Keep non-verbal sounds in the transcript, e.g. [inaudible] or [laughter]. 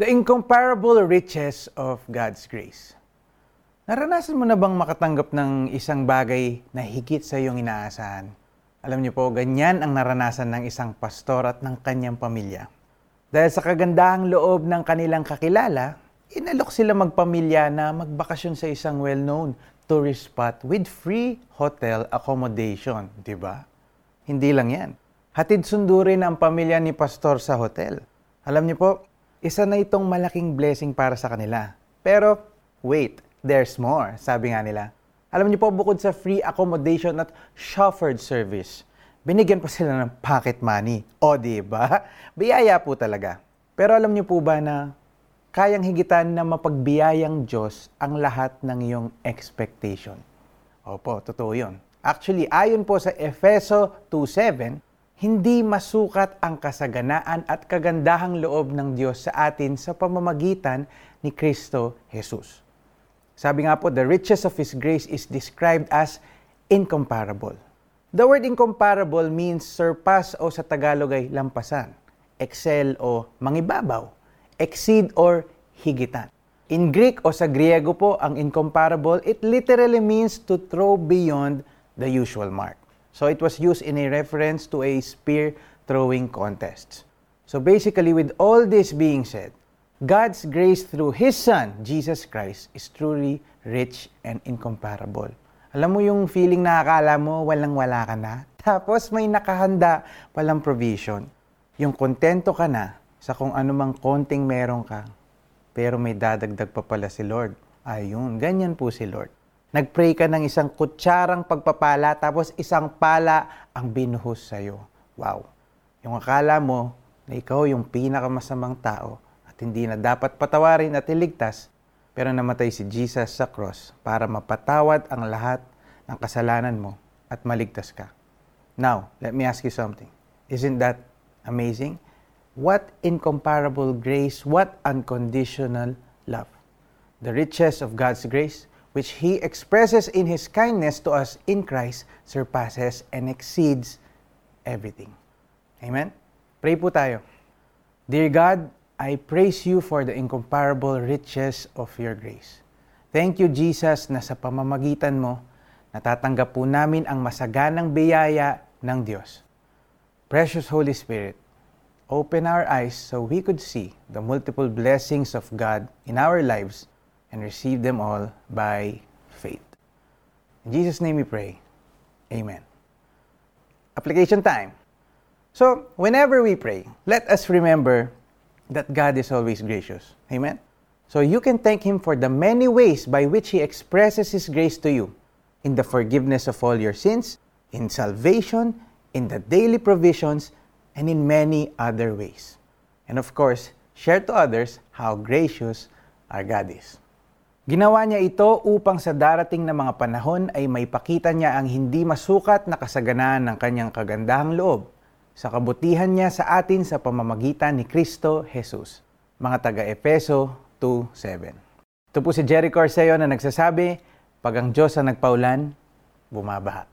The incomparable riches of God's grace. Naranasan mo na bang makatanggap ng isang bagay na higit sa iyong inaasahan? Alam niyo po, ganyan ang naranasan ng isang pastor at ng kanyang pamilya. Dahil sa kagandahang loob ng kanilang kakilala, inalok sila magpamilya na magbakasyon sa isang well-known tourist spot with free hotel accommodation, di ba? Hindi lang yan. Hatid sundo rin ang pamilya ni pastor sa hotel. Alam niyo po, isa na itong malaking blessing para sa kanila. Pero, wait, there's more, sabi nga nila. Alam niyo po, bukod sa free accommodation at chauffeured service, binigyan pa sila ng pocket money. O, di ba? [laughs] Biyaya po talaga. Pero alam niyo po ba na kayang higitan na mapagbiyayang Diyos ang lahat ng iyong expectation? Opo, totoo yun. Actually, ayon po sa Efeso 2.7, hindi masukat ang kasaganaan at kagandahang loob ng Diyos sa atin sa pamamagitan ni Kristo Jesus. Sabi nga po, the riches of His grace is described as incomparable. The word incomparable means surpass o sa Tagalog ay lampasan, excel o mangibabaw, exceed or higitan. In Greek o sa Griego po, ang incomparable, it literally means to throw beyond the usual mark. So it was used in a reference to a spear throwing contest. So basically, with all this being said, God's grace through His Son, Jesus Christ, is truly rich and incomparable. Alam mo yung feeling na akala mo walang-wala ka na, [laughs] tapos may nakahanda palang provision. Yung kontento ka na sa kung anumang konting meron ka, pero may dadagdag pa pala si Lord. Ayun, ganyan po si Lord. Nagpray ka ng isang kutsarang pagpapala tapos isang pala ang binuhos sa'yo. Wow. Yung akala mo na ikaw yung pinakamasamang tao at hindi na dapat patawarin at iligtas, pero namatay si Jesus sa cross para mapatawad ang lahat ng kasalanan mo at maligtas ka. Now, let me ask you something. Isn't that amazing? What incomparable grace, what unconditional love. The riches of God's grace which He expresses in His kindness to us in Christ, surpasses and exceeds everything. Amen? Pray po tayo. Dear God, I praise you for the incomparable riches of your grace. Thank you, Jesus, na sa pamamagitan mo, natatanggap po namin ang masaganang biyaya ng Diyos. Precious Holy Spirit, open our eyes so we could see the multiple blessings of God in our lives and receive them all by faith. In Jesus' name we pray. Amen. Application time. So, whenever we pray, let us remember that God is always gracious. Amen? So, you can thank Him for the many ways by which He expresses His grace to you in the forgiveness of all your sins, in salvation, in the daily provisions, and in many other ways. And of course, share to others how gracious our God is. Ginawa niya ito upang sa darating na mga panahon ay may pakita niya ang hindi masukat na kasaganaan ng kanyang kagandahang loob sa kabutihan niya sa atin sa pamamagitan ni Kristo Jesus. Mga taga-Epeso 2.7 Ito po si Jerry Corseyo na nagsasabi, pag ang Diyos ang nagpaulan, bumabaha.